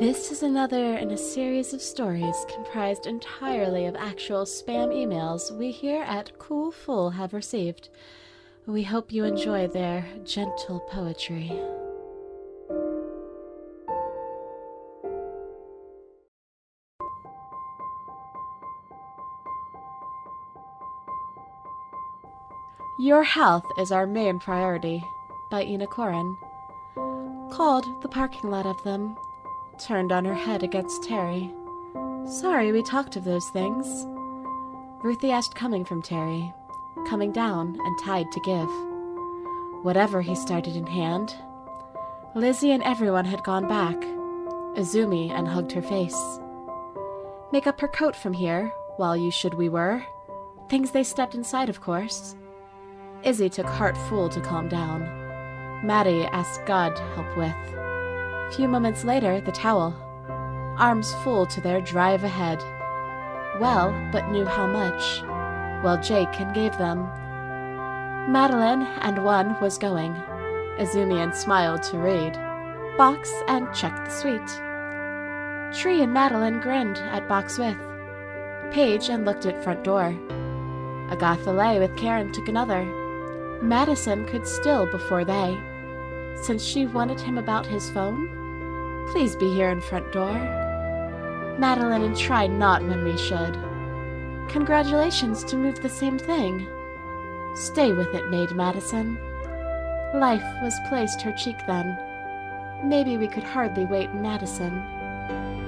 This is another in a series of stories comprised entirely of actual spam emails we here at Cool Full have received. We hope you enjoy their gentle poetry. Your health is our main priority by Ina Corin. Called the parking lot of them, turned on her head against Terry. Sorry we talked of those things. Ruthie asked coming from Terry, coming down and tied to give. Whatever he started in hand. Lizzie and everyone had gone back. Azumi and hugged her face. Make up her coat from here, while you should we were. Things they stepped inside, of course. Izzy took heart full to calm down. Maddie asked God to help with. Few moments later, the towel. Arms full to their drive ahead. Well, but knew how much. Well, Jake and gave them. Madeline and one was going. Azumian smiled to read. Box and checked the suite. Tree and Madeline grinned at box with. Paige and looked at front door. Agatha lay with Karen took another. Madison could still before they. Since she wanted him about his phone, please be here in front door. Madeline and try not when we should. Congratulations to move the same thing. Stay with it, Maid Madison. Life was placed her cheek then. Maybe we could hardly wait Madison.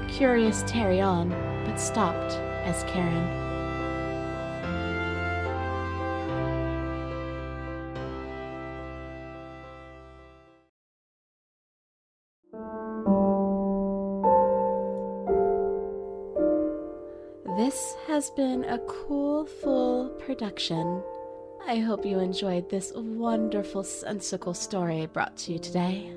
Curious Terry on, but stopped as Karen. This has been a cool, full production. I hope you enjoyed this wonderful sensical story brought to you today.